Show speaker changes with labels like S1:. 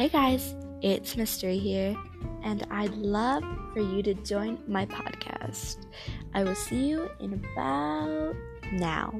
S1: Hey guys, it's Mystery here, and I'd love for you to join my podcast. I will see you in about now.